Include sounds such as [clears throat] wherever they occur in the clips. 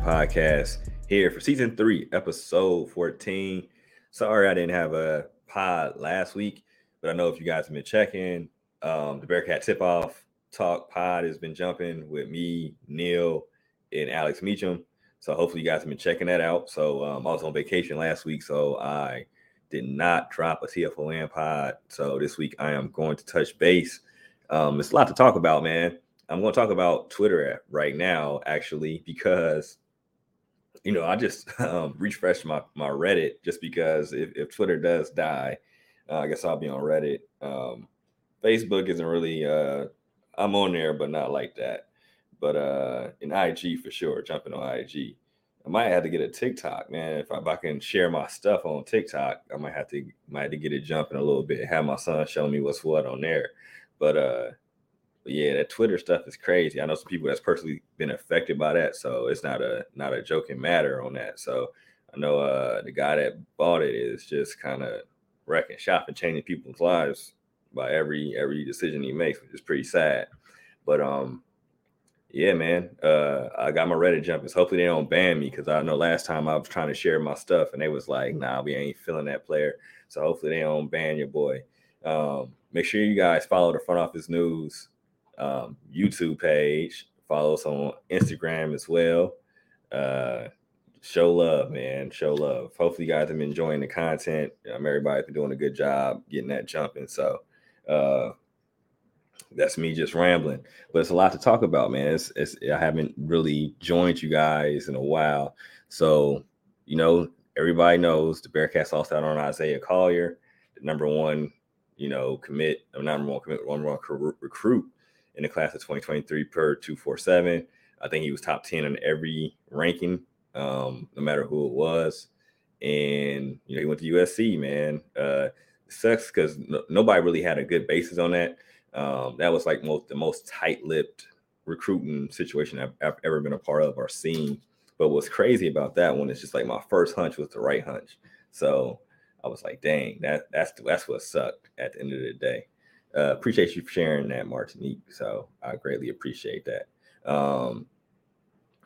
Podcast here for season three, episode 14. Sorry I didn't have a pod last week, but I know if you guys have been checking, um, the Bearcat tip off talk pod has been jumping with me, Neil, and Alex Meacham. So hopefully you guys have been checking that out. So um, I was on vacation last week, so I did not drop a CFON pod. So this week I am going to touch base. Um, it's a lot to talk about, man. I'm going to talk about Twitter right now, actually, because you know I just [laughs] um, refreshed my my Reddit just because if, if Twitter does die, uh, I guess I'll be on Reddit. Um, Facebook isn't really uh, I'm on there, but not like that. But uh, in IG for sure, jumping on IG. I might have to get a TikTok, man. If I, if I can share my stuff on TikTok, I might have to might have to get it jumping a little bit. Have my son show me what's what on there. But uh, but yeah, that Twitter stuff is crazy. I know some people that's personally been affected by that, so it's not a not a joking matter on that. So I know uh the guy that bought it is just kind of wrecking shop and changing people's lives by every every decision he makes, which is pretty sad. But um yeah, man. Uh I got my Reddit jumpers. Hopefully they don't ban me because I know last time I was trying to share my stuff and they was like, nah, we ain't feeling that player. So hopefully they don't ban your boy. Um, make sure you guys follow the front office news um, YouTube page. Follow us on Instagram as well. Uh, show love, man. Show love. Hopefully, you guys have been enjoying the content. Um, everybody's been doing a good job getting that jumping. So, uh, that's me just rambling, but it's a lot to talk about, man. It's, it's I haven't really joined you guys in a while, so you know everybody knows the Bearcats lost out on Isaiah Collier, the number one, you know, commit, number one commit, number one recruit in the class of 2023 per 247. I think he was top 10 in every ranking, um, no matter who it was. And you know, he went to USC, man. Uh, sucks because no, nobody really had a good basis on that. Um, that was like most the most tight-lipped recruiting situation I've, I've, ever been a part of or seen. But what's crazy about that one is just like my first hunch was the right hunch. So I was like, dang, that that's that's what sucked at the end of the day uh, appreciate you sharing that, Martinique. So I greatly appreciate that. Um,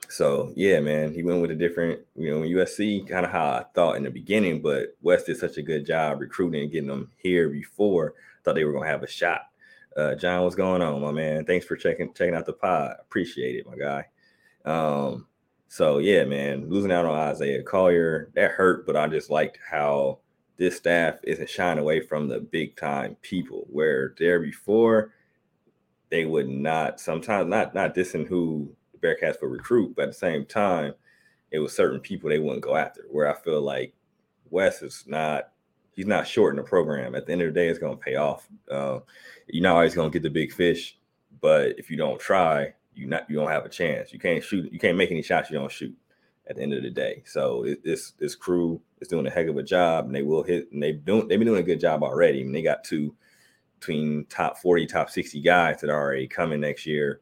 so yeah, man, he went with a different, you know, USC kind of how I thought in the beginning, but West did such a good job recruiting and getting them here before. Thought they were gonna have a shot. Uh, John, what's going on, my man? Thanks for checking checking out the pod. Appreciate it, my guy. Um, so yeah, man, losing out on Isaiah Collier that hurt, but I just liked how this staff isn't shying away from the big time people where there before they would not sometimes not not dissing who the Bearcats would recruit, but at the same time, it was certain people they wouldn't go after. Where I feel like Wes is not he's not short in the program. At the end of the day, it's going to pay off. Uh, you're not always going to get the big fish, but if you don't try, you not you don't have a chance. You can't shoot. You can't make any shots you don't shoot at the end of the day. So it, this this crew is doing a heck of a job, and they will hit. And they doing they've been doing a good job already. I mean, they got two between top forty, top sixty guys that are already coming next year.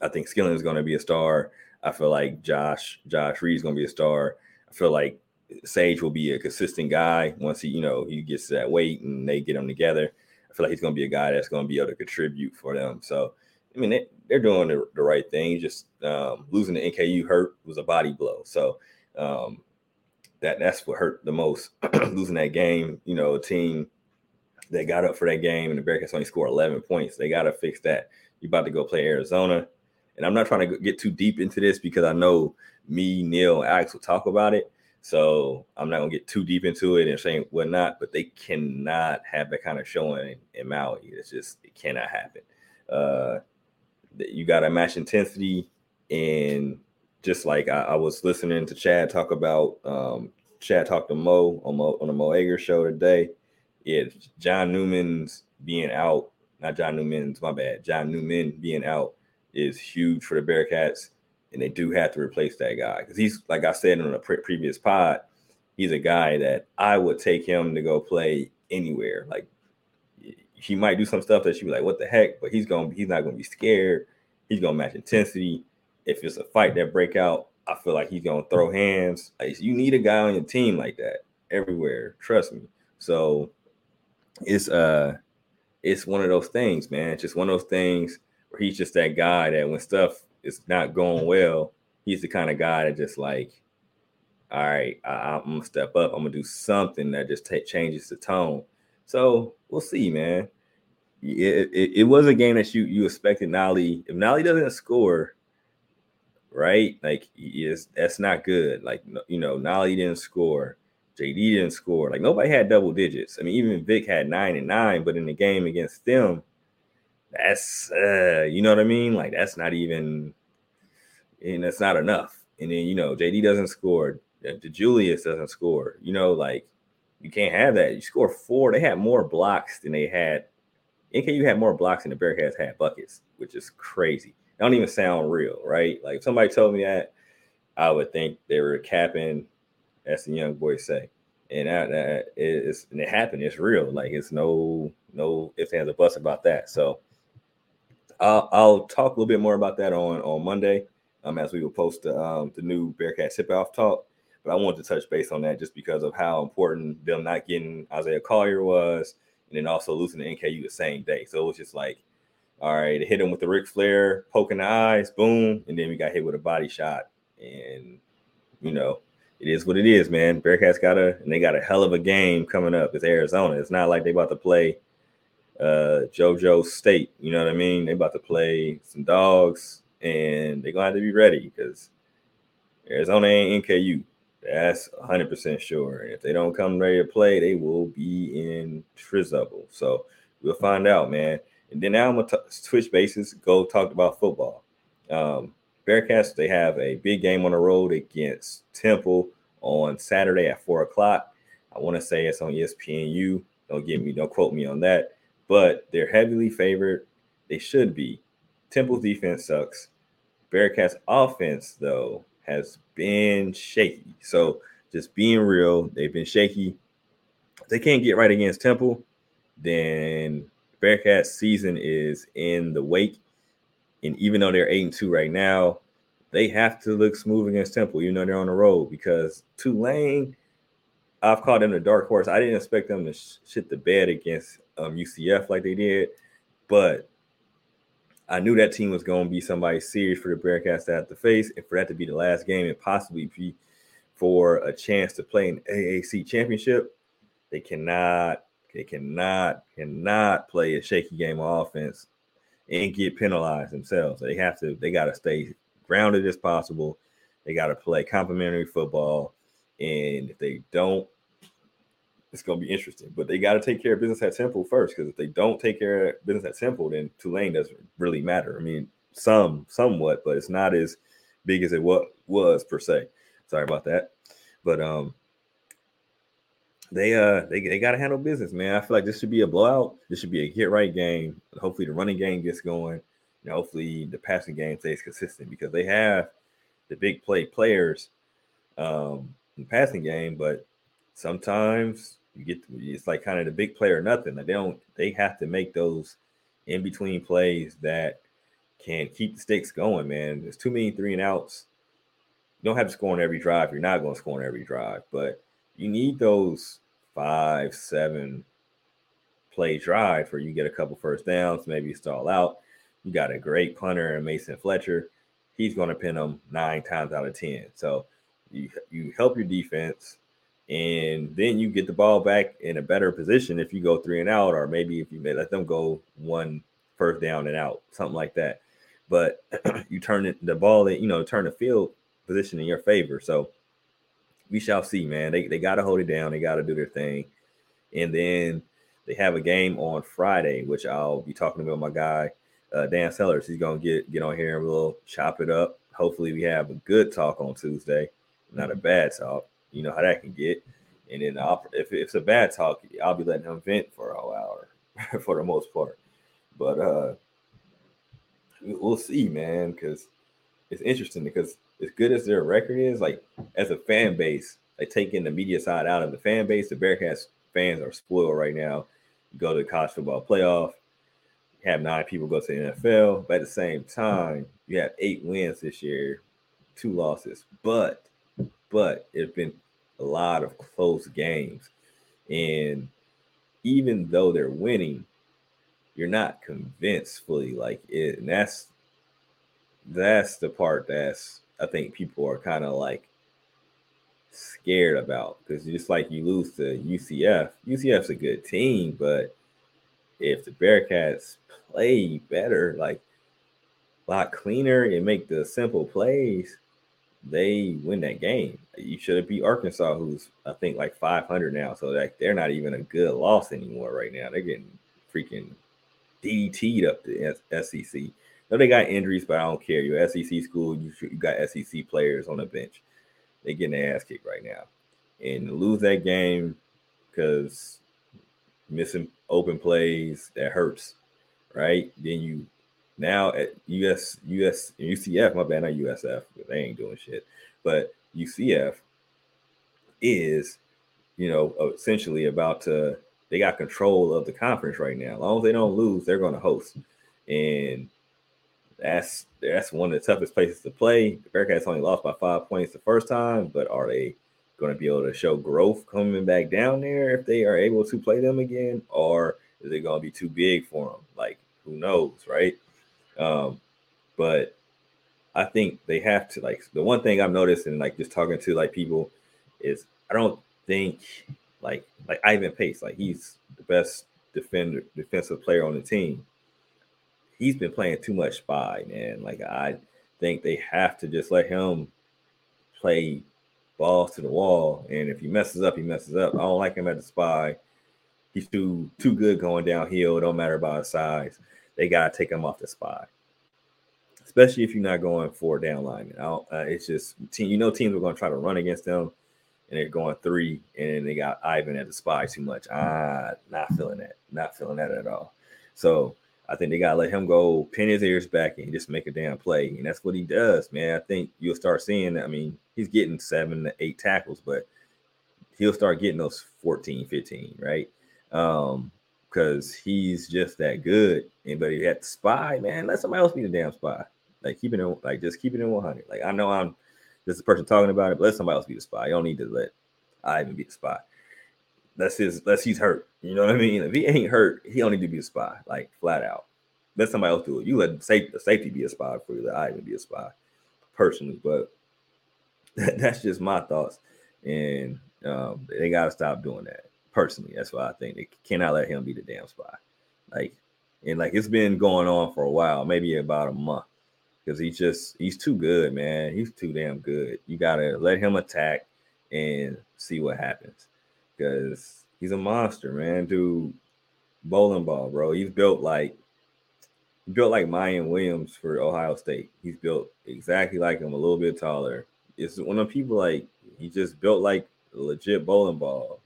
I think Skilling is going to be a star. I feel like Josh Josh Reed is going to be a star. I feel like Sage will be a consistent guy once he you know he gets that weight and they get him together. I feel like he's going to be a guy that's going to be able to contribute for them. So I mean, they, they're doing the, the right thing. Just um, losing the NKU hurt was a body blow. So um, that that's what hurt the most. [clears throat] losing that game, you know, a team that got up for that game and the Bearcats only scored 11 points. They got to fix that. You about to go play Arizona, and I'm not trying to get too deep into this because I know me, Neil, Alex will talk about it. So I'm not gonna get too deep into it and saying whatnot, but they cannot have that kind of showing in, Maui. It's just it cannot happen. Uh, you got to match intensity and just like I, I, was listening to Chad talk about um, Chad talked to Mo on, Mo on the Mo Egger show today. Yeah, John Newman's being out, not John Newman's, my bad. John Newman being out is huge for the Bearcats, and they do have to replace that guy because he's like I said in a pre- previous pod, he's a guy that I would take him to go play anywhere. Like he might do some stuff that she be like, "What the heck?" But he's gonna he's not gonna be scared. He's gonna match intensity. If it's a fight that break out, I feel like he's gonna throw hands. Like you need a guy on your team like that everywhere. Trust me. So it's uh it's one of those things, man. It's just one of those things where he's just that guy that when stuff is not going well, he's the kind of guy that just like, all right, I, am gonna step up. I'm gonna do something that just take, changes the tone. So we'll see, man. It, it, it was a game that you you expected Nolley. If Nolley doesn't score, right? Like, is that's not good. Like, you know, Nolley didn't score. JD didn't score. Like nobody had double digits. I mean, even Vic had nine and nine, but in the game against them, that's uh, you know what I mean? Like that's not even and that's not enough. And then you know, JD doesn't score, The Julius doesn't score. You know, like you can't have that. You score four. They had more blocks than they had. NKU had more blocks than the Bearcats had buckets, which is crazy. Don't even sound real, right? Like if somebody told me that, I would think they were capping as the young boys say. And that, that is and it happened. It's real. Like it's no no ifs ands or buts about that. So I'll, I'll talk a little bit more about that on on Monday, um, as we will post the um, the new Bearcat tip off talk. But I wanted to touch base on that just because of how important them not getting Isaiah Collier was, and then also losing the NKU the same day. So it was just like, all right, hit him with the Ric Flair poking the eyes, boom, and then we got hit with a body shot, and you know it is what it is, man. Bearcats got a and they got a hell of a game coming up. It's Arizona. It's not like they about to play uh JoJo State. You know what I mean? They about to play some dogs, and they're gonna have to be ready because Arizona ain't NKU. That's 100% sure. And if they don't come ready to play, they will be in trouble. So we'll find out, man. And then now I'm gonna t- switch bases, go talk about football. Um, Bearcats, they have a big game on the road against Temple on Saturday at four o'clock. I want to say it's on ESPNU. Don't get me, don't quote me on that. But they're heavily favored. They should be. Temple's defense sucks. Bearcats offense, though, has been shaky. So just being real, they've been shaky. If they can't get right against Temple, then Bearcats season is in the wake. And even though they're eight and two right now, they have to look smooth against Temple, even though they're on the road, because Tulane, I've called them the dark horse. I didn't expect them to sh- shit the bed against um, UCF like they did, but I knew that team was going to be somebody serious for the Bearcats to have to face, and for that to be the last game and possibly be for a chance to play an AAC championship. They cannot, they cannot, cannot play a shaky game of offense and get penalized themselves. They have to, they got to stay grounded as possible. They got to play complementary football. And if they don't, it's going to be interesting. But they got to take care of business at Temple first, because if they don't take care of business at Temple, then Tulane doesn't really matter. I mean, some, somewhat, but it's not as big as it was, was per se. Sorry about that. But um, they uh they, they got to handle business, man. I feel like this should be a blowout. This should be a get right game. Hopefully the running game gets going. And hopefully the passing game stays consistent because they have the big play players um in the passing game, but sometimes you get to, it's like kind of the big player or nothing. Like they don't they have to make those in between plays that can keep the sticks going, man. There's too many three and outs. You don't have to score on every drive. You're not going to score on every drive, but you need those five, seven play drive where you get a couple first downs, maybe stall out. You got a great punter and Mason Fletcher. He's going to pin them nine times out of 10. So you, you help your defense, and then you get the ball back in a better position if you go three and out, or maybe if you let them go one first down and out, something like that. But [clears throat] you turn it, the ball, you know, turn the field position in your favor. So we shall see, man. They, they got to hold it down. They got to do their thing. And then they have a game on Friday, which I'll be talking about my guy, uh, Dan Sellers. He's to get get on here and we'll chop it up. Hopefully, we have a good talk on Tuesday, not a bad talk. You know how that can get. And then I'll, if it's a bad talk, I'll be letting him vent for a hour [laughs] for the most part. But uh we'll see, man, because it's interesting because as good as their record is, like as a fan base, like taking the media side out of the fan base, the Bearcats fans are spoiled right now. Go to the college football playoff, have nine people go to the NFL, but at the same time, you have eight wins this year, two losses. But but it's been a lot of close games. And even though they're winning, you're not convinced fully like it. And that's that's the part that's I think people are kind of like scared about because just like you lose to UCF, UCF's a good team, but if the Bearcats play better, like a lot cleaner and make the simple plays, they win that game. You should have beat Arkansas, who's I think like 500 now, so like they're not even a good loss anymore right now. They're getting freaking DDT'd up to SEC. They got injuries, but I don't care. You're SEC school. You, you got SEC players on the bench. They getting their ass kicked right now, and lose that game because missing open plays that hurts, right? Then you now at US US UCF, my bad, not USF, they ain't doing shit, but UCF is, you know, uh, essentially about to. They got control of the conference right now. As long as they don't lose, they're going to host, and that's that's one of the toughest places to play. The Bearcats only lost by five points the first time, but are they going to be able to show growth coming back down there if they are able to play them again, or is it going to be too big for them? Like who knows, right? Um, but I think they have to like the one thing I've noticed and like just talking to like people is I don't think like like Ivan Pace like he's the best defender defensive player on the team he's been playing too much spy, man. Like I think they have to just let him play balls to the wall. And if he messes up, he messes up. I don't like him at the spy. He's too too good going downhill. It don't matter about his size. They gotta take him off the spy, especially if you're not going for down lineman. Uh, it's just team. You know, teams are to try to run against them, and they're going three, and they got Ivan at the spy too much. Ah, not feeling that. Not feeling that at all. So I think they gotta let him go, pin his ears back, and just make a damn play. And that's what he does, man. I think you'll start seeing. I mean, he's getting seven to eight tackles, but he'll start getting those 14, 15, right? Um, because he's just that good. And but the spy, man. Let somebody else be the damn spy. Like keeping it like just keeping it 100. Like I know I'm just the person talking about it, but let somebody else be the spy. You don't need to let Ivan be the spy. That's his. That's he's hurt. You know what I mean? If he ain't hurt, he only don't need to be a spy. Like flat out. Let somebody else do it. You let safety, safety be a spy for you. I even be a spy, personally. But [laughs] that's just my thoughts, and um, they gotta stop doing that. Personally, that's why I think they cannot let him be the damn spy. Like, and like it's been going on for a while, maybe about a month, because he's just he's too good, man. He's too damn good. You gotta let him attack and see what happens because he's a monster, man. Dude, bowling ball, bro. He's built like he built like Miyan Williams for Ohio State. He's built exactly like him, a little bit taller. It's one of people like he just built like legit bowling ball.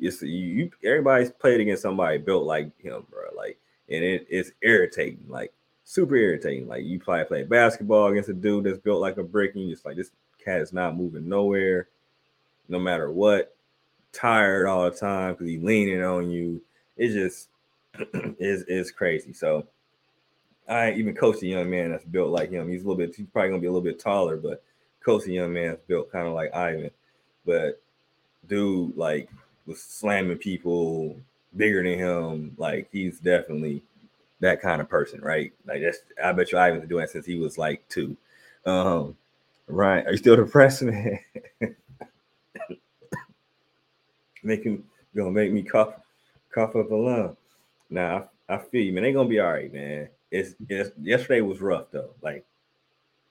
It's you, you everybody's played against somebody built like him, bro. Like, and it, it's irritating, like super irritating. Like you play play basketball against a dude that's built like a brick, and you just like this cat is not moving nowhere, no matter what tired all the time because he's leaning on you. It's just [clears throat] is is crazy. So I even coach a young man that's built like him. He's a little bit, he's probably gonna be a little bit taller, but coach a young man that's built kind of like Ivan. But dude, like was slamming people bigger than him. Like he's definitely that kind of person, right? Like that's I bet you Ivan's doing since he was like two. Um, right. Are you still depressed, [laughs] man? Making gonna make me cough cough up a lung. Now I, I feel you, man. They gonna be all right, man. It's, it's yesterday was rough though. Like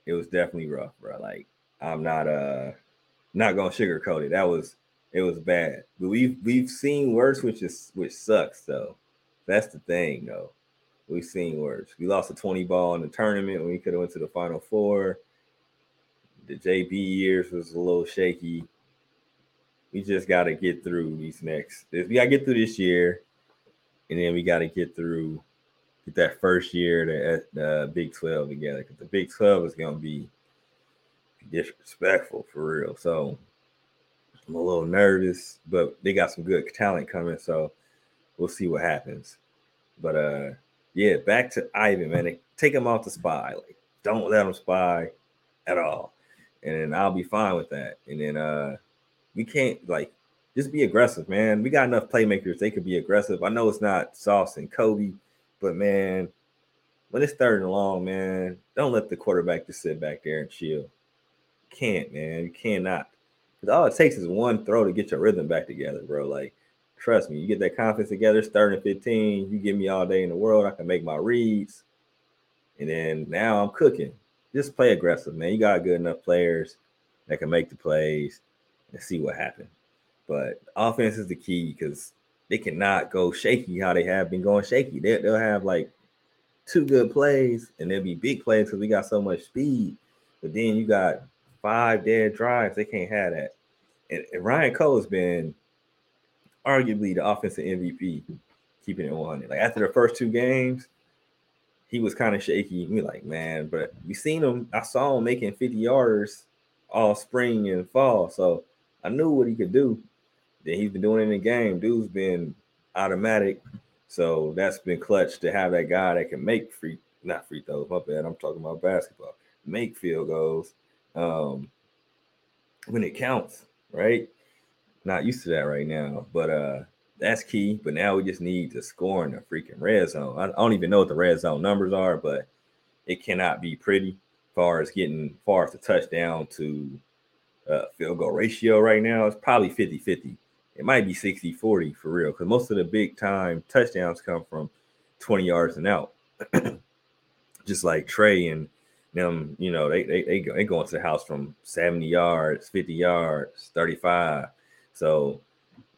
it was definitely rough, bro. Like I'm not uh not gonna sugarcoat it. That was it was bad. But we've we've seen worse, which is which sucks though. That's the thing though. We've seen worse. We lost a 20 ball in the tournament when we could have went to the final four. The JB years was a little shaky we just got to get through these next. We got to get through this year, and then we got to get through get that first year the, the Big Twelve together because the Big Twelve is gonna be disrespectful for real. So I'm a little nervous, but they got some good talent coming, so we'll see what happens. But uh, yeah, back to Ivan, man. Take him off the spy. Like, don't let him spy at all, and then I'll be fine with that. And then uh we can't like just be aggressive, man. We got enough playmakers; they could be aggressive. I know it's not Sauce and Coby, but man, when it's third and long, man, don't let the quarterback just sit back there and chill. can't, man. You cannot. Because all it takes is one throw to get your rhythm back together, bro. Like, trust me, you get that confidence together, it's third and 15, you give me all day in the world, I can make my reads. And then now I'm cooking. Just play aggressive, man. You got good enough players that can make the plays and see what happens. But offense is the key because they cannot go shaky how they have been going shaky. They, they'll have like two good plays and they'll be big plays because we got so much speed. But then you got five dead drives. They can't have that. And, and Ryan Coe has been arguably the offensive MVP, keeping it 100. Like after the first two games, he was kind of shaky. We like, man, but we seen him. I saw him making 50 yards all spring and fall. So I knew what he could do. Then he's been doing in the game. Dude's been automatic. So that's been clutch to have that guy that can make free, not free throws. My bad. I'm talking about basketball. Make field goals um, when it counts, right? Not used to that right now, but uh, that's key. But now we just need to score in the freaking red zone. I don't even know what the red zone numbers are, but it cannot be pretty far as getting far as the touchdown to uh, field goal ratio right now. It's probably 50 50. It might be 60 40 for real because most of the big time touchdowns come from 20 yards and out. [clears throat] Just like Tre and them, you know, they they they go, they go into the house from 70 yards, 50 yards, 35. So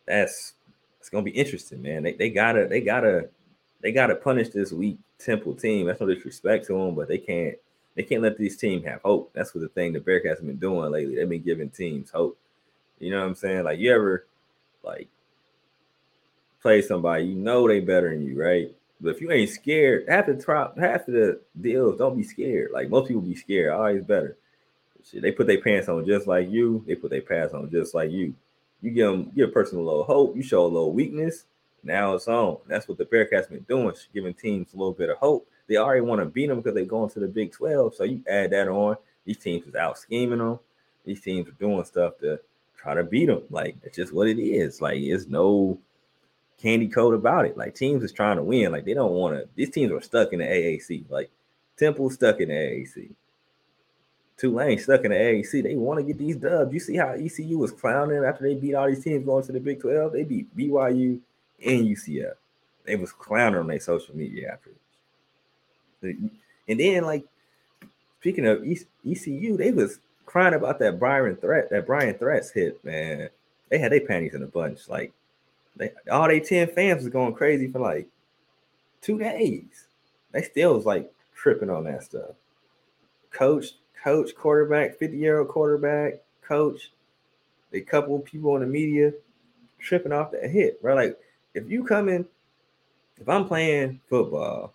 that's it's gonna be interesting, man. They, they gotta they gotta they gotta punish this weak Temple team. That's no disrespect to them, but they can't they can't let these teams have hope. That's what the thing the Bearcats have been doing lately. They've been giving teams hope. You know what I'm saying? Like you ever like play somebody, you know they better than you, right? But if you ain't scared, half the top, half the deals, don't be scared. Like most people be scared, always better. Shit, they put their pants on just like you. They put their pants on just like you. You give them, give a person a little hope. You show a little weakness. Now it's on. That's what the Bearcats been doing, giving teams a little bit of hope. They already want to beat them because they're going to the Big 12. So you add that on. These teams is out scheming them. These teams are doing stuff to try to beat them. Like it's just what it is. Like it's no candy coat about it. Like teams is trying to win. Like they don't want to. These teams are stuck in the AAC. Like Temple stuck in the AAC. Tulane stuck in the AAC. They want to get these dubs. You see how ECU was clowning after they beat all these teams going to the Big 12? They beat BYU and UCF. They was clowning on their social media after. And then, like, speaking of ECU, they was crying about that Bryon Threat, that Bryon Threats hit, man. They had their panties in a bunch. Like, they all they 10 fans was going crazy for like two days. They still was like tripping on that stuff. Coach, coach, quarterback, 50 year old quarterback, coach, a couple people in the media tripping off that hit, right? Like, if you come in, if I'm playing football,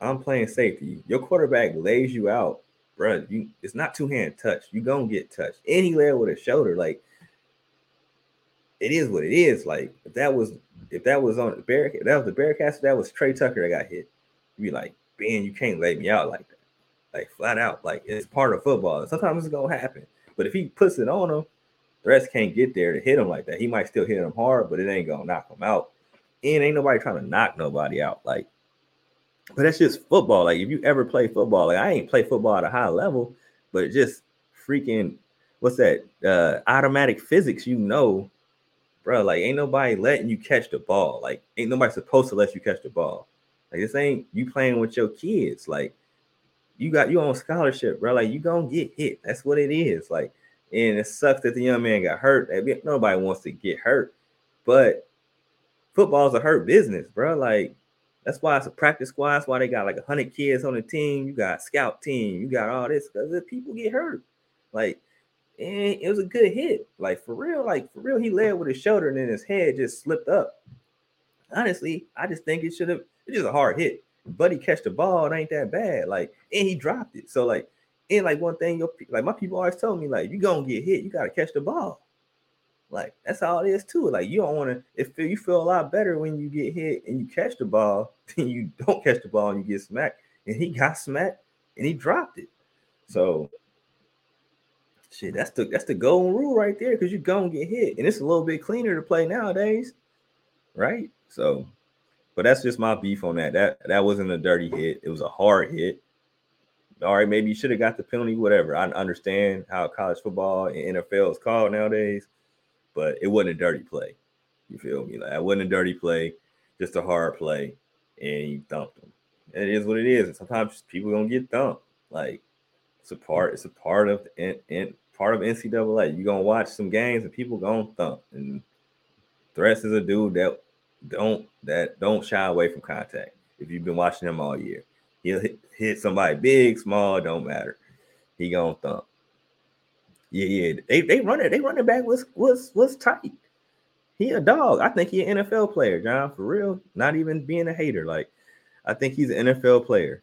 I'm playing safety, your quarterback lays you out, bro. You it's not two hand touch. You gonna get touched. Any layer with a shoulder, like it is what it is. Like if that was if that was on the bear, that was the Bearcats, that was Tre Tucker that got hit. You'd be like, Ben, you can't lay me out like that. Like flat out. Like it's part of football. Sometimes it's gonna happen. But if he puts it on him, the rest can't get there to hit him like that. He might still hit him hard, but it ain't gonna knock him out. And ain't nobody trying to knock nobody out. Like, but that's just football. Like, if you ever play football, like I ain't play football at a high level, but just freaking what's that? Uh automatic physics, you know bro, like ain't nobody letting you catch the ball. Like ain't nobody supposed to let you catch the ball. Like this ain't you playing with your kids. Like you got you on scholarship, bro. Like you gonna get hit. That's what it is. Like, and it sucks that the young man got hurt. Nobody wants to get hurt, but football's a hurt business, bro. Like that's why it's a practice squad. That's why they got like hundred kids on the team. You got scout team. You got all this because people get hurt. Like and it was a good hit. Like for real, like for real, he led with his shoulder and then his head just slipped up. Honestly, I just think it should have. It's just a hard hit. Buddy catch the ball, it ain't that bad. Like, and he dropped it. So like, and like one thing, your like my people always told me, like, you gonna get hit, you gotta catch the ball. Like that's all it is too. Like you don't want to. If you feel a lot better when you get hit and you catch the ball, [laughs] than you don't catch the ball and you get smacked. And he got smacked and he dropped it. So Shit, that's the that's the golden rule right there because you're gonna get hit, and it's a little bit cleaner to play nowadays, right? So, but that's just my beef on that. That that wasn't a dirty hit; it was a hard hit. all right, maybe you should have got the penalty, whatever. I understand how college football and NFL is called nowadays, but it wasn't a dirty play. You feel me? Like it wasn't a dirty play, just a hard play, and you thumped them. It is what it is. And sometimes people gonna get thumped. Like it's a part. It's a part of and in, part of NCAA. You're gonna watch some games and people gonna thump. And Threats is a dude that don't that don't shy away from contact. If you've been watching him all year, he'll hit, hit somebody big, small, don't matter. He gonna thump. Yeah, yeah. They they run it. They running back was was was tight. He a dog. I think he an NFL player, John. For real. Not even being a hater. Like I think he's an NFL player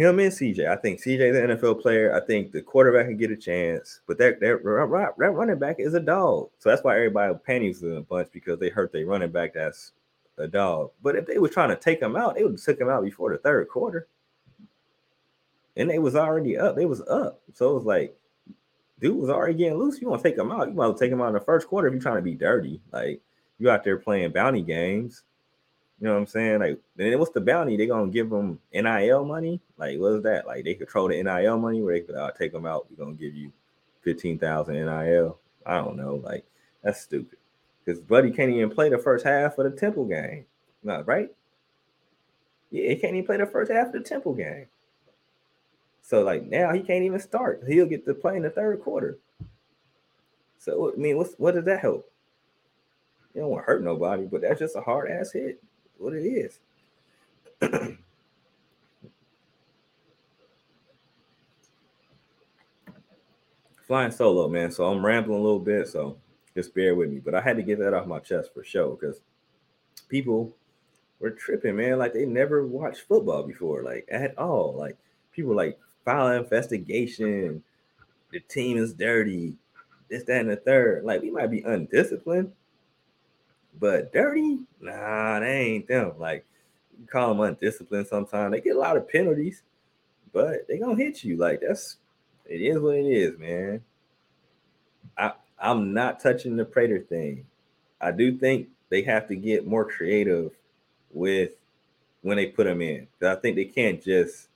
him and CJ. I think CJ's an NFL player. I think the quarterback can get a chance, but that that, that running back is a dog. So that's why everybody panics in a bunch because they hurt their running back. That's a dog. But if they were trying to take him out, they would have took him out before the third quarter. And they was already up. They was up. So it was like, dude was already getting loose. You want to take him out? You want to take him out in the first quarter if you're trying to be dirty. Like you out there playing bounty games. You know what I'm saying? Like, then what's the bounty? They gonna give them NIL money? Like, what is that? Like, they control the NIL money where they could uh, take them out. We're gonna give you fifteen thousand NIL. I don't know. Like, that's stupid. Because Buddy can't even play the first half of the Temple game. Not right? Yeah, he can't even play the first half of the Temple game. So like now he can't even start. He'll get to play in the third quarter. So I mean, what's what does that help? You don't want to hurt nobody, but that's just a hard ass hit what it is. [clears throat] Flying solo, man. So I'm rambling a little bit, so just bear with me. But I had to get that off my chest for sure because people were tripping, man. Like they never watched football before, like at all. Like people like file investigation. The team is dirty. This, that, and the third. Like we might be undisciplined, but dirty, nah, they ain't them. Like you call them undisciplined sometimes. They get a lot of penalties, but they gonna hit you. Like that's it is what it is, man. I I'm not touching the Prater thing. I do think they have to get more creative with when they put them in. I think they can't just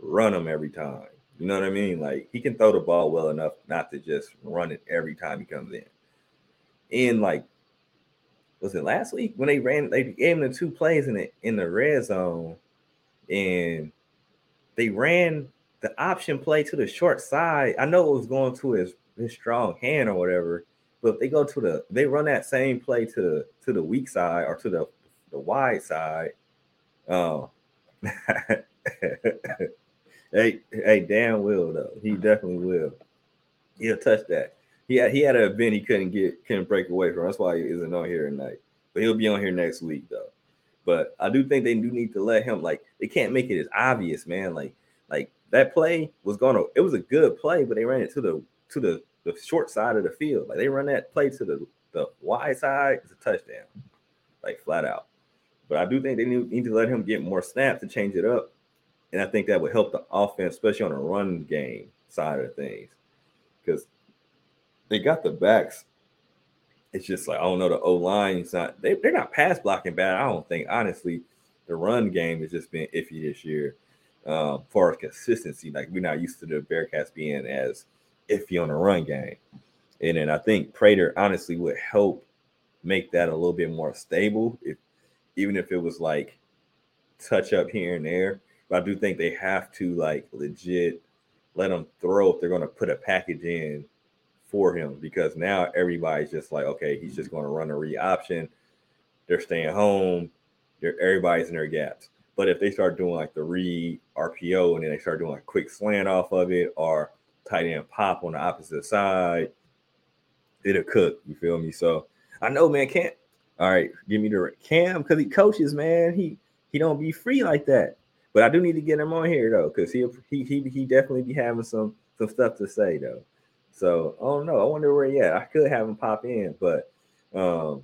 run him every time. You know what I mean? Like he can throw the ball well enough not to just run it every time he comes in. And like was it last week when they ran they gave him the two plays in the in the red zone and they ran the option play to the short side. I know it was going to his his strong hand or whatever, but if they go to the they run that same play to the to the weak side or to the the wide side. Um [laughs] hey, hey, Dan will though. He definitely will. He'll touch that. He had he had an event he couldn't get couldn't break away from. That's why he isn't on here tonight. But he'll be on here next week though. But I do think they do need to let him like they can't make it as obvious, man. Like like that play was gonna it was a good play, but they ran it to the to the the short side of the field. Like they run that play to the the wide side, it's a touchdown, like flat out. But I do think they need, need to let him get more snaps to change it up. And I think that would help the offense, especially on the run game side of things. Because they got the backs. It's just like I don't know the O line's not they they're not pass blocking bad. I don't think honestly the run game has just been iffy this year. Um, for consistency, like we're not used to the Bearcats being as iffy on the run game, and then I think Prater honestly would help make that a little bit more stable. If even if it was like touch up here and there, but I do think they have to like legit let them throw if they're going to put a package in for him because now everybody's just like, okay, he's just going to run a re option. They're staying home. They're, everybody's in their gaps. But if they start doing like the read RPO and then they start doing a quick slant off of it or tight end pop on the opposite side, it'll cook. You feel me? So I know, man, can't. All right, give me the Cam because he coaches, man. He he don't be free like that. But I do need to get him on here though, because he he he he definitely be having some some stuff to say though. So I don't know. I wonder where he at. I could have him pop in, but um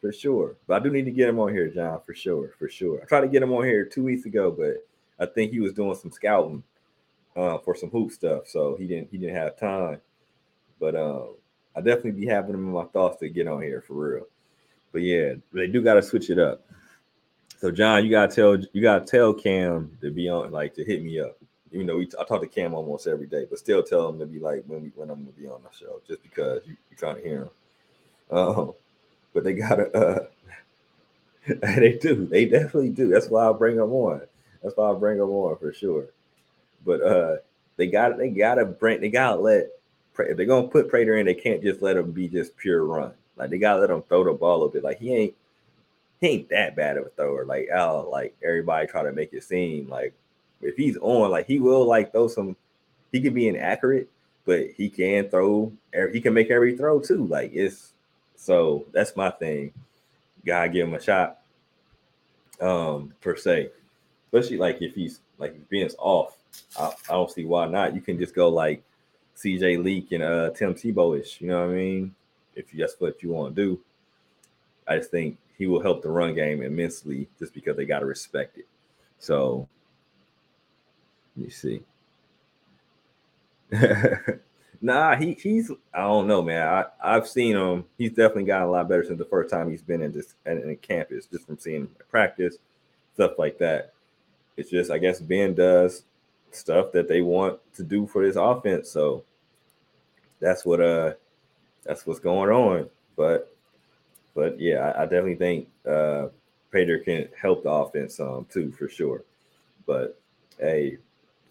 for sure. But I do need to get him on here, John, for sure, for sure. I tried to get him on here two weeks ago, but I think he was doing some scouting uh, for some hoop stuff, so he didn't he didn't have time. But um, I definitely be having him in my thoughts to get on here for real. But yeah, they do got to switch it up. So John, you gotta tell you gotta tell Cam to be on, like to hit me up. Even though we, I talk to Cam almost every day, but still tell him to be like when we when I'm gonna be on the show, just because you, you're trying to hear him. Um, but they gotta, uh, [laughs] they do, they definitely do. That's why I bring them on. That's why I bring them on for sure. But uh, they got, they gotta bring, they gotta let. If they're gonna put Prater in, they can't just let him be just pure run. Like they gotta let him throw the ball a bit. Like he ain't, he ain't that bad of a thrower. Like Al, like everybody try to make it seem like if he's on, like he will like throw some. He can be inaccurate, but he can throw. He can make every throw too. Like it's so that's my thing. Gotta give him a shot. Um, per se, especially like if he's like Ben's off, I, I, don't see why not. You can just go like CJ Leak and uh Tim Tebow ish. You know what I mean? If that's what you want to do, I just think he will help the run game immensely just because they got to respect it. So let me see. [laughs] nah, he he's I don't know, man. I I've seen him. He's definitely gotten a lot better since the first time he's been in this in, in campus, just from seeing practice, stuff like that. It's just I guess Ben does stuff that they want to do for this offense, so that's what uh that's what's going on. But but yeah, I, I definitely think uh can help the offense um, too for sure. But hey,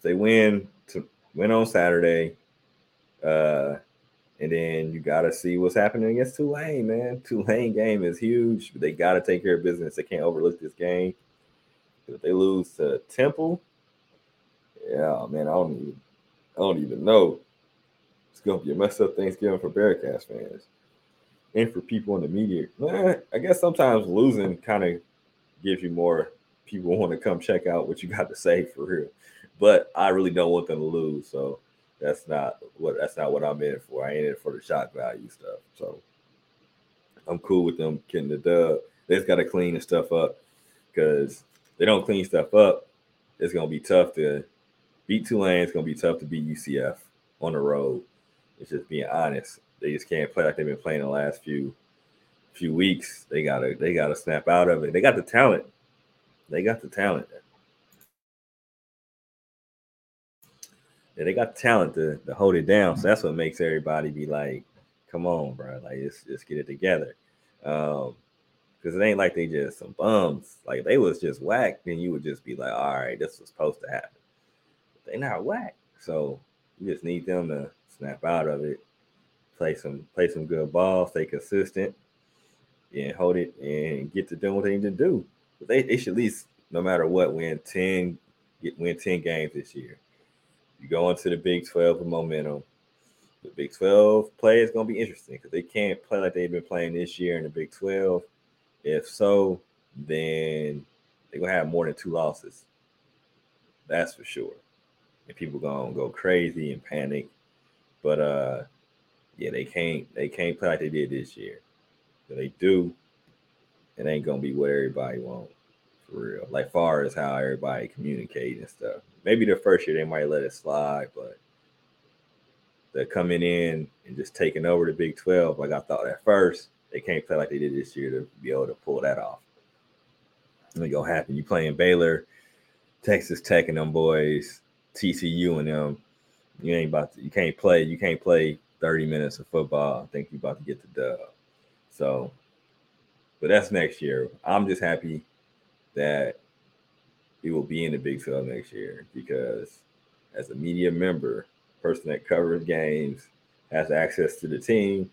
they win to win on Saturday, uh, and then you got to see what's happening against Tulane, man. Tulane game is huge. They got to take care of business. They can't overlook this game. If they lose to Temple, yeah, man, I don't even, I don't even know. It's gonna be a messed up Thanksgiving for Bearcats fans and for people in the media. I guess sometimes losing kind of gives you more people want to come check out what you got to say for real but I really don't want them to lose. So that's not what that's not what I'm in for. I ain't in for the shock value stuff. So I'm cool with them getting the dub. They just got to clean the stuff up because they don't clean stuff up. It's gonna be tough to beat Tulane. It's gonna be tough to beat UCF on the road. It's just being honest. They just can't play like they've been playing the last few few weeks. They gotta they gotta snap out of it. They got the talent. They got the talent. yeah, they got talent to, to hold it down. So that's what makes everybody be like, come on, bro. Like, let's just get it together. Um, because it ain't like they just some bums. Like they was just whack, then you would just be like, all right, this was supposed to happen. They not whack. So you just need them to snap out of it, play some play some good ball, stay consistent, and hold it and get to doing what they need to do. But they, they should at least, no matter what, win 10, get win 10 games this year. You go into the Big 12 with momentum. The Big 12 play is going to be interesting because they can't play like they've been playing this year in the Big 12. If so, then they're to have more than two losses. That's for sure. And people to go crazy and panic. But uh yeah, they can't they can't play like they did this year. If they do, it ain't gonna be what everybody wants for real. Like far as how everybody communicate and stuff. Maybe the first year they might let it slide, but they're coming in and just taking over the Big 12. Like I thought at first, they can't play like they did this year to be able to pull that off. It gonna happen. You playing Baylor, Texas Tech and them boys, TCU and them. You ain't about to, you can't play, you can't play 30 minutes of football. I think you about to get the dub. So, but that's next year. I'm just happy that he will be in the Big 12 next year because as a media member, person that covers games, has access to the team,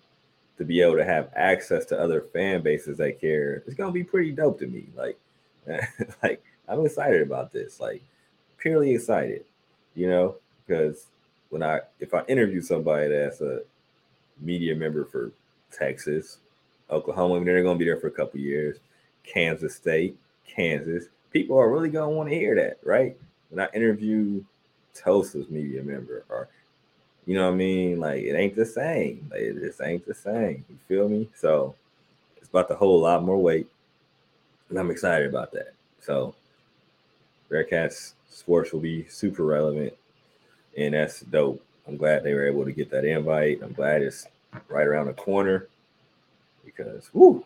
to be able to have access to other fan bases that care, it's gonna be pretty dope to me. Like, [laughs] like I'm excited about this. Like, purely excited, you know, because when I if I interview somebody that's a media member for Texas, Oklahoma, they're gonna be there for a couple years, Kansas State, Kansas, people are really gonna want to hear that, right? When I interview Tulsa's media member, or you know what I mean, like it ain't the same. Like, it just ain't the same. You feel me? So it's about to hold a lot more weight, and I'm excited about that. So Bearcats sports will be super relevant, and that's dope. I'm glad they were able to get that invite. I'm glad it's right around the corner because whoo,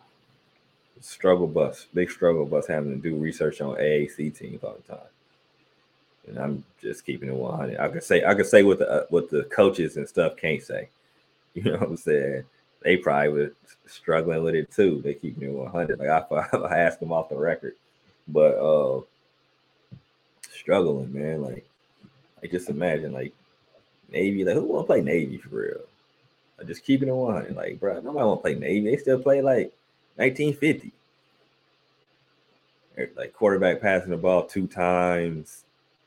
struggle bus, big struggle bus having to do research on AAC teams all the time. And I'm just keeping it 100. I could say I could say what the uh, what the coaches and stuff can't say. [laughs] You know what I'm saying? They probably were struggling with it too. They keep me 100. Like I, [laughs] I ask them off the record, but uh, struggling, man. Like, I just imagine like Navy. Like, who want to play Navy for real? Like, just keeping it 100. Like, bro, nobody want to play Navy. They still play like 1950. Er, like quarterback passing the ball two times,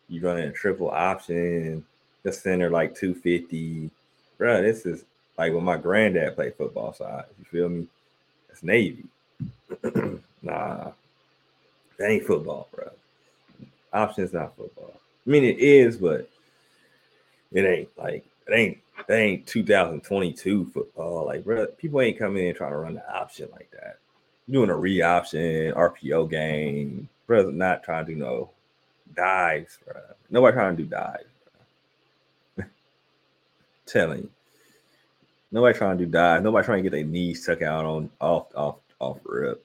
you running a triple option, the center like 250. Bro, this is like when my granddad played football side. You feel me? That's Navy. [clears throat] nah, that ain't football, bro. Option's not football. I mean, it is, but it ain't like it ain't that ain't 2022 football. Like, bro, people ain't coming in trying to run the option like that. You're doing a re option RPO game, bro. Not trying to do no dives, bro. Nobody trying to do dives. [laughs] Telling you. Nobody trying to do dives. Nobody trying to get their knees tuck out on off off off rip.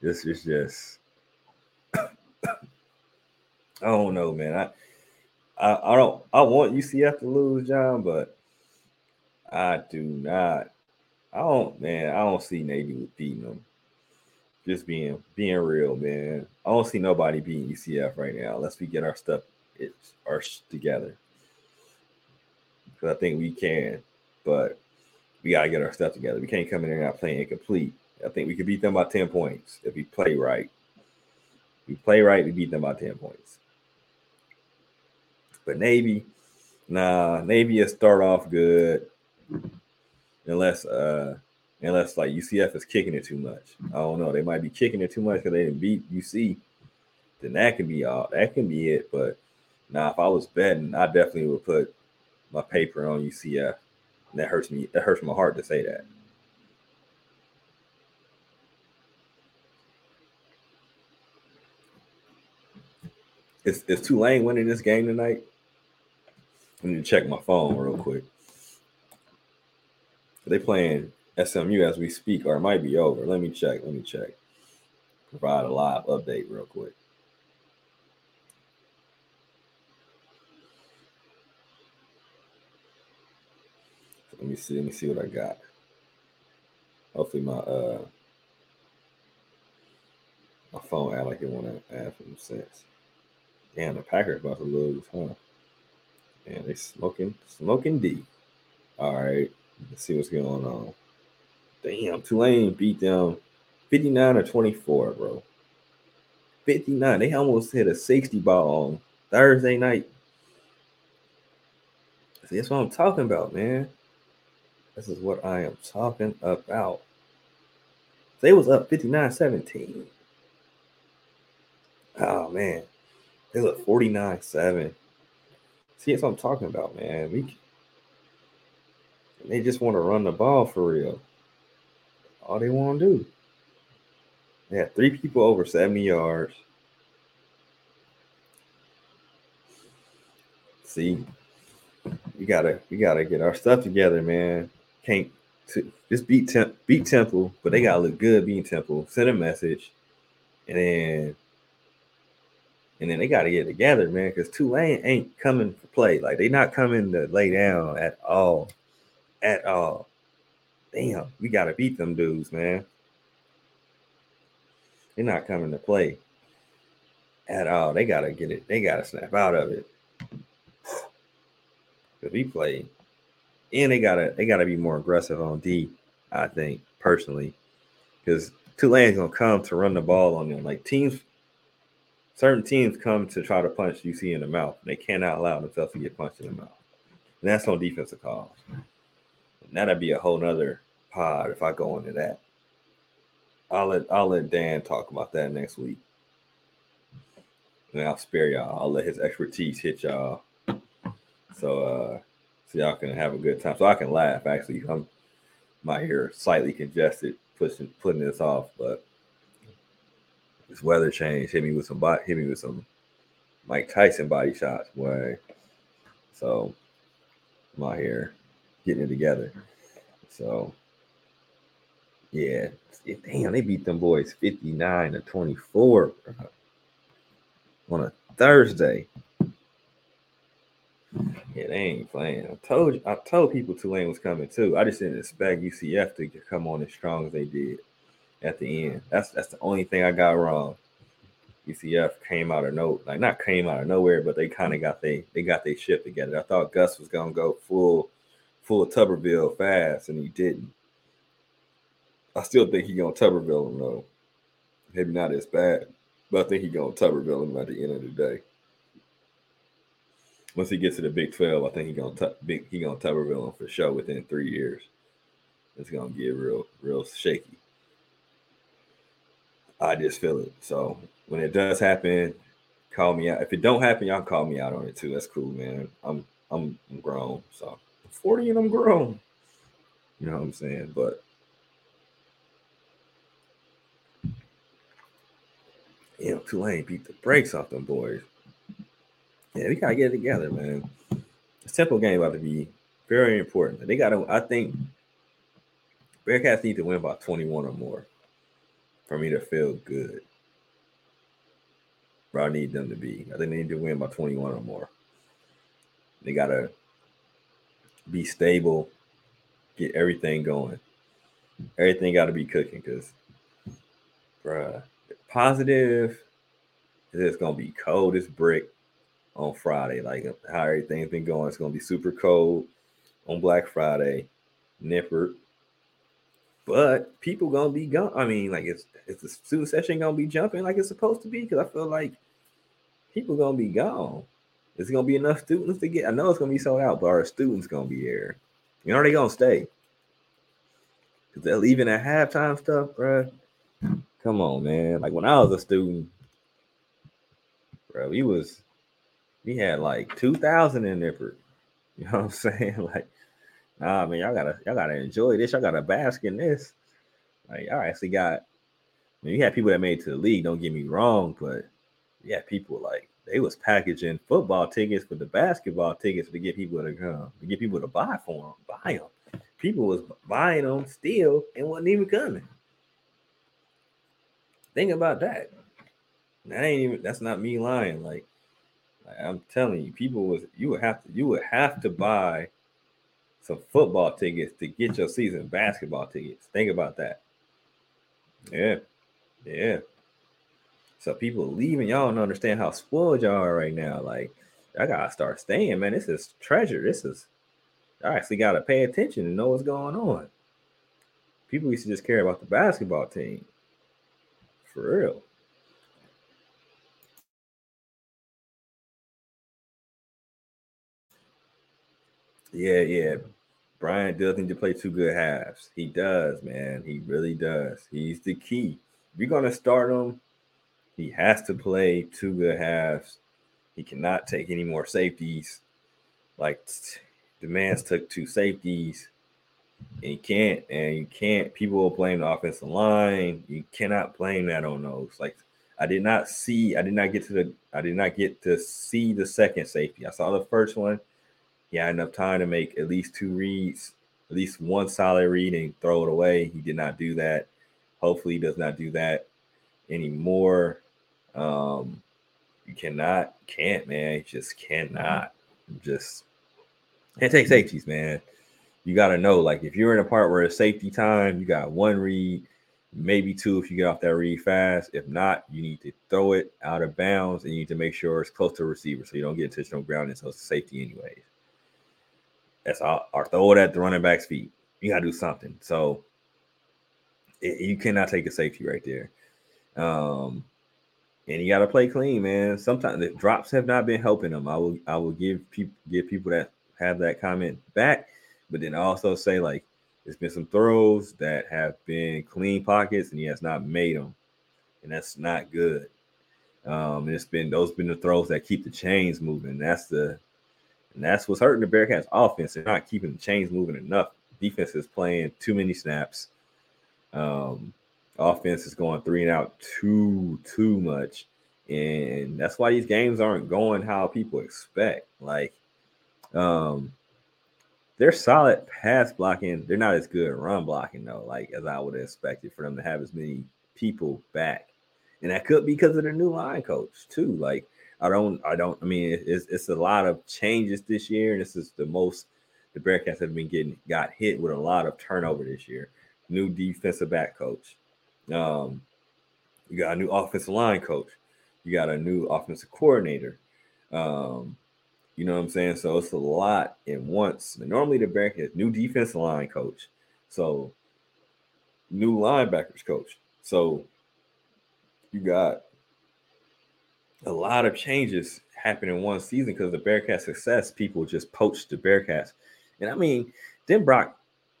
This is just don't know, man. I, I I don't I want UCF to lose, John, but I do not. I don't, man. I don't see Navy beating them. Just being being real, man. I don't see nobody beating UCF right now unless we get our stuff it's our together. Because I think we can, but we gotta get our stuff together. We can't come in there not playing incomplete. I think we could beat them by 10 points if we play right. We play right, we beat them by 10 points. But Navy, nah, Navy will start off good unless uh unless like UCF is kicking it too much. I don't know. They might be kicking it too much because they didn't beat UC. Then that can be all that can be it. But now nah, if I was betting, I definitely would put my paper on UCF. And that hurts me. That hurts my heart to say that. Is, is Tulane winning this game tonight? I need to check my phone real quick. They playing SMU as we speak, or it might be over. Let me check. Let me check. Provide a live update real quick. Let me see. Let me see what I got. Hopefully my uh my phone act like it want to add some sense. Damn, the Packers about to lose, huh? And they smoking, smoking D. All right, let's see what's going on. Damn, Tulane beat them 59 or 24, bro. 59. They almost hit a 60 ball on Thursday night. See, that's what I'm talking about, man. This is what I am talking about. They was up 59-17. Oh man. They look 49-7. See, that's what I'm talking about, man. We they just want to run the ball for real. All they want to do. They had three people over 70 yards. See, we gotta we gotta get our stuff together, man. Can't just beat beat Temple, but they gotta look good beating Temple. Send a message, and then and then they got to get together, man, because Tulane ain't coming to play. Like they not coming to lay down at all, at all. Damn, we got to beat them dudes, man. They're not coming to play at all. They got to get it. They got to snap out of it. Cause we play, and they gotta they gotta be more aggressive on D. I think personally, because Tulane's gonna come to run the ball on them. Like teams certain teams come to try to punch UC in the mouth. They cannot allow themselves to get punched in the mouth. And that's on defensive calls. And that'd be a whole nother pod if I go into that. I'll let I'll let Dan talk about that next week. And I'll spare y'all. I'll let his expertise hit y'all. So uh so y'all can have a good time. So I can laugh. Actually, I'm my ear slightly congested, pushing putting this off, but this weather change hit me with some body, hit me with some Mike Tyson body shots, boy. So I'm out here getting it together. So yeah, damn, they beat them boys 59 to 24 on a Thursday. Yeah, they ain't playing. I told I told people Tulane was coming too. I just didn't expect UCF to come on as strong as they did at the end. That's that's the only thing I got wrong. UCF came out of no like not came out of nowhere, but they kind of got they they got their shit together. I thought Gus was gonna go full full Tuberville fast, and he didn't. I still think he gonna Tuberville him though. Maybe not as bad, but I think he gonna Tuberville him at the end of the day. Once he gets to the Big Twelve, I think he gonna big he gonna Tuberville him for sure within three years. It's gonna get real real shaky. I just feel it. So when it does happen, call me out. If it don't happen, y'all call me out on it too. That's cool, man. I'm I'm, I'm grown, so I'm 40 and I'm grown. You know what I'm saying? But know, Tulane beat the brakes off them boys. Yeah, we gotta get it together, man. This Temple game about to be very important. They gotta, I think Bearcats need to win by 21 or more for me to feel good. Where I need them to be. I think they need to win by 21 or more. They gotta be stable, get everything going. Everything got to be cooking because, bruh, positive it's gonna be cold as brick on Friday. Like how everything's been going, it's gonna be super cold on Black Friday, Nippert. But people gonna be gone. I mean, like it's it's the student session gonna be jumping like it's supposed to be because I feel like people gonna be gone. Is gonna be enough students to get? I know it's gonna be sold out, but our students gonna be there? You know, they gonna stay because they're leaving at halftime stuff, bro. Come on, man. Like when I was a student, bro, we was we had like two thousand in there for, you know what I'm [laughs] saying? Like, nah, man, y'all gotta y'all gotta enjoy this. Y'all gotta bask in this. Like, I actually got. I mean, you had people that made it to the league. Don't get me wrong, but yeah, people like they was packaging football tickets for the basketball tickets to get people to come, to get people to buy for them, buy them. People was buying them still and wasn't even coming. Think about that. That ain't even. That's not me lying. Like, like I'm telling you, people was you would have to you would have to buy some football tickets to get your season basketball tickets. Think about that. Yeah, yeah. So people leaving, y'all don't understand how spoiled y'all are right now. Like, I gotta start staying, man. This is treasure. This is I actually gotta pay attention and know what's going on. People used to just care about the basketball team. For real. Yeah, yeah. Bryant does need to play two good halves. He does, man. He really does. He's the key. If you're gonna start him, he has to play two good halves. He cannot take any more safeties. Like the man's took two safeties. And you can't, and you can't. People will blame the offensive line. You cannot blame that on those. Like I did not see, I did not get to the, I did not get to see the second safety. I saw the first one. He had enough time to make at least two reads, at least one solid read and throw it away. He did not do that. Hopefully, he does not do that anymore. Um, you cannot, can't, man. You just cannot. Just can't take safeties, man. You got to know, like, if you're in a part where it's safety time, you got one read, maybe two if you get off that read fast. If not, you need to throw it out of bounds and you need to make sure it's close to the receiver so you don't get intentional ground until it's safety, anyways. That's all. Or throw it at the running back's feet. You got to do something. So it, you cannot take a safety right there. Um, and you got to play clean, man. Sometimes the drops have not been helping them. I will I will give people give people that have that comment back, but then also say like there's been some throws that have been clean pockets and he has not made them, and that's not good. Um, and it's been those been the throws that keep the chains moving. That's the and that's what's hurting the Bearcats offense. They're not keeping the chains moving enough. Defense is playing too many snaps. Um, offense is going three and out too too much, and that's why these games aren't going how people expect. Like, um, they're solid pass blocking. They're not as good run blocking though, like as I would have expected for them to have as many people back, and that could be because of the new line coach too. Like, I don't, I don't. I mean, it's it's a lot of changes this year, and this is the most the Bearcats have been getting got hit with a lot of turnover this year. New defensive back coach. Um, you got a new offensive line coach. You got a new offensive coordinator. Um, you know what I'm saying? So it's a lot in once. Normally the Bearcats new defensive line coach. So new linebackers coach. So you got a lot of changes happen in one season because the Bearcats' success, people just poached the Bearcats. And I mean, Denbrock,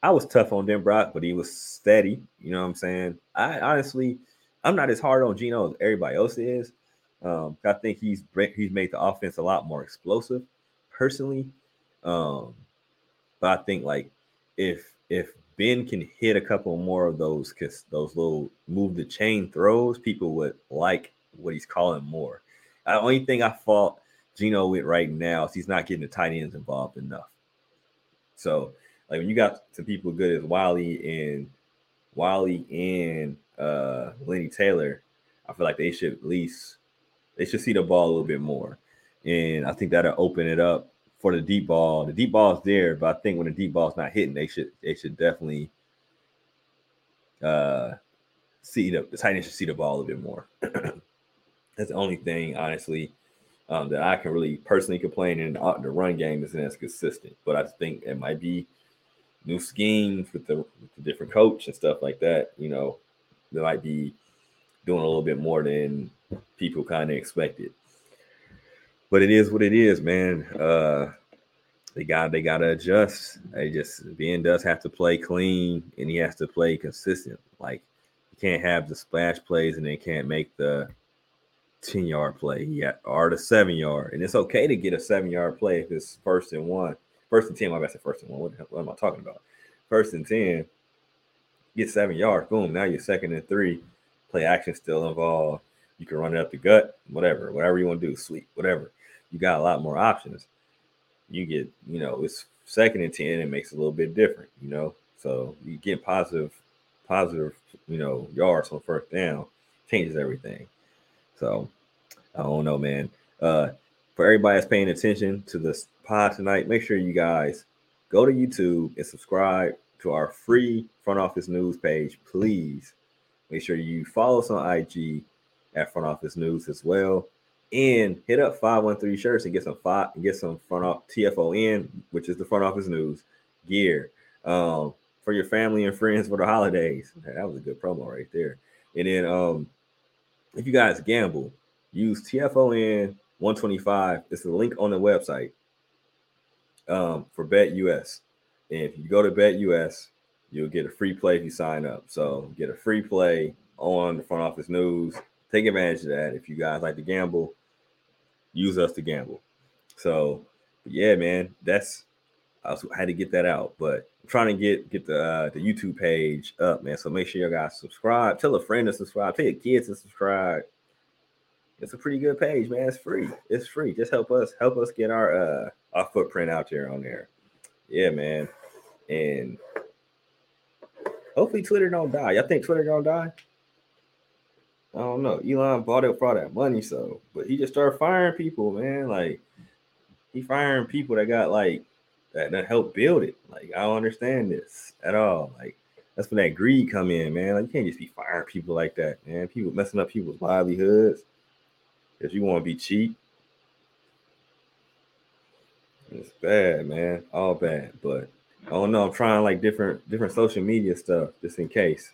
I was tough on Denbrock, but he was steady. You know what I'm saying? I honestly, I'm not as hard on Gino as everybody else is. Um, I think he's he's made the offense a lot more explosive, personally. Um, but I think like if if Ben can hit a couple more of those those little move the chain throws, people would like what he's calling more. The only thing I fault Gino with right now is he's not getting the tight ends involved enough. So like when you got some people good as Wiley and Wiley and uh Lenny Taylor, I feel like they should at least they should see the ball a little bit more. And I think that'll open it up for the deep ball. The deep ball is there, but I think when the deep ball's not hitting, they should they should definitely uh see the, the tight end should see the ball a little bit more. [clears throat] That's the only thing, honestly, um, that I can really personally complain. And the run game isn't as consistent, but I think it might be new schemes with the, with the different coach and stuff like that. You know, they might be doing a little bit more than people kind of expected. But it is what it is, man. Uh, they got they got to adjust. They just Ben does have to play clean and he has to play consistent. Like you can't have the splash plays and they can't make the 10 yard play yeah, or the seven yard. And it's okay to get a seven yard play if it's first and one. First and 10, my bad, first and one. What, what am I talking about? First and 10, get seven yards. Boom. Now you're second and three. Play action still involved. You can run it up the gut, whatever, whatever you want to do, sweet, whatever. You got a lot more options. You get, you know, it's second and 10, it makes it a little bit different, you know. So you get positive, positive, you know, yards on first down, changes everything. So I don't know, man. Uh, for everybody that's paying attention to this pod tonight, make sure you guys go to YouTube and subscribe to our free front office news page, please. Make sure you follow us on IG at front office news as well. And hit up 513 shirts and get some five and get some front off TFON, which is the front office news gear. Um, for your family and friends for the holidays. That was a good promo right there. And then um if you guys gamble, use TFON 125. It's the link on the website um, for BetUS. And if you go to BetUS, you'll get a free play if you sign up. So get a free play on the front office news. Take advantage of that. If you guys like to gamble, use us to gamble. So yeah, man, that's I had to get that out, but I'm trying to get get the uh, the YouTube page up, man. So make sure you guys subscribe. Tell a friend to subscribe. Tell your kids to subscribe. It's a pretty good page, man. It's free. It's free. Just help us help us get our uh our footprint out there on there. Yeah, man. And hopefully Twitter don't die. Y'all think Twitter gonna die? I don't know. Elon bought it for all that money, so but he just started firing people, man. Like he firing people that got like that, that help build it. Like I don't understand this at all. Like that's when that greed come in, man. Like you can't just be firing people like that, man. People messing up people's livelihoods if you want to be cheap. It's bad, man. All bad. But I don't know. I'm trying like different different social media stuff just in case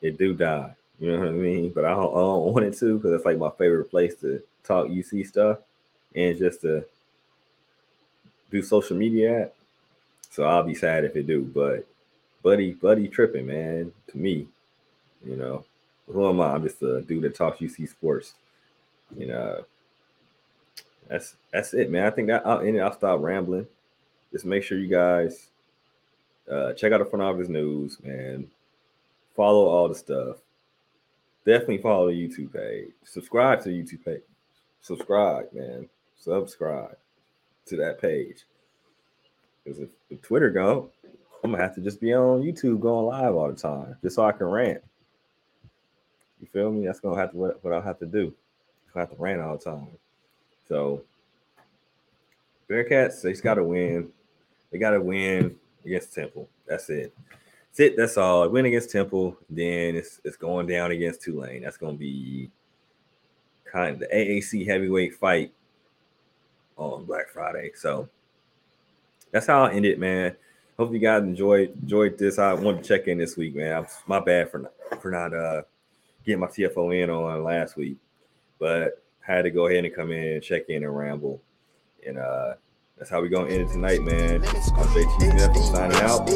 it do die. You know what I mean? But I don't, I don't want it to because it's like my favorite place to talk UC stuff and just to do social media at. So I'll be sad if it do. But buddy, buddy tripping, man. To me, you know, who am I? I'm just a dude that talks UC sports. You know, that's that's it, man. I think that I'll end it. I'll stop rambling. Just make sure you guys uh, check out the front office news, man. Follow all the stuff. Definitely follow the YouTube page. Subscribe to the YouTube page. Subscribe, man. Subscribe to that page. Because if, if Twitter go, I'm gonna have to just be on YouTube going live all the time, just so I can rant. You feel me? That's gonna have to what, what I'll have to do. I have to rant all the time. So Bearcats, they just got to win. They got to win against Temple. That's it. That's it. That's all. Win against Temple, then it's it's going down against Tulane. That's to be kind of the AAC heavyweight fight on Black Friday. So that's how I end it, man. Hope you guys enjoyed enjoyed this. I wanted to check in this week, man. I'm, my bad for not for not uh getting my TFO in on last week, but had to go ahead and come in and check in and ramble. And uh that's how we gonna end it tonight, man. I'm Smith. I'm signing out.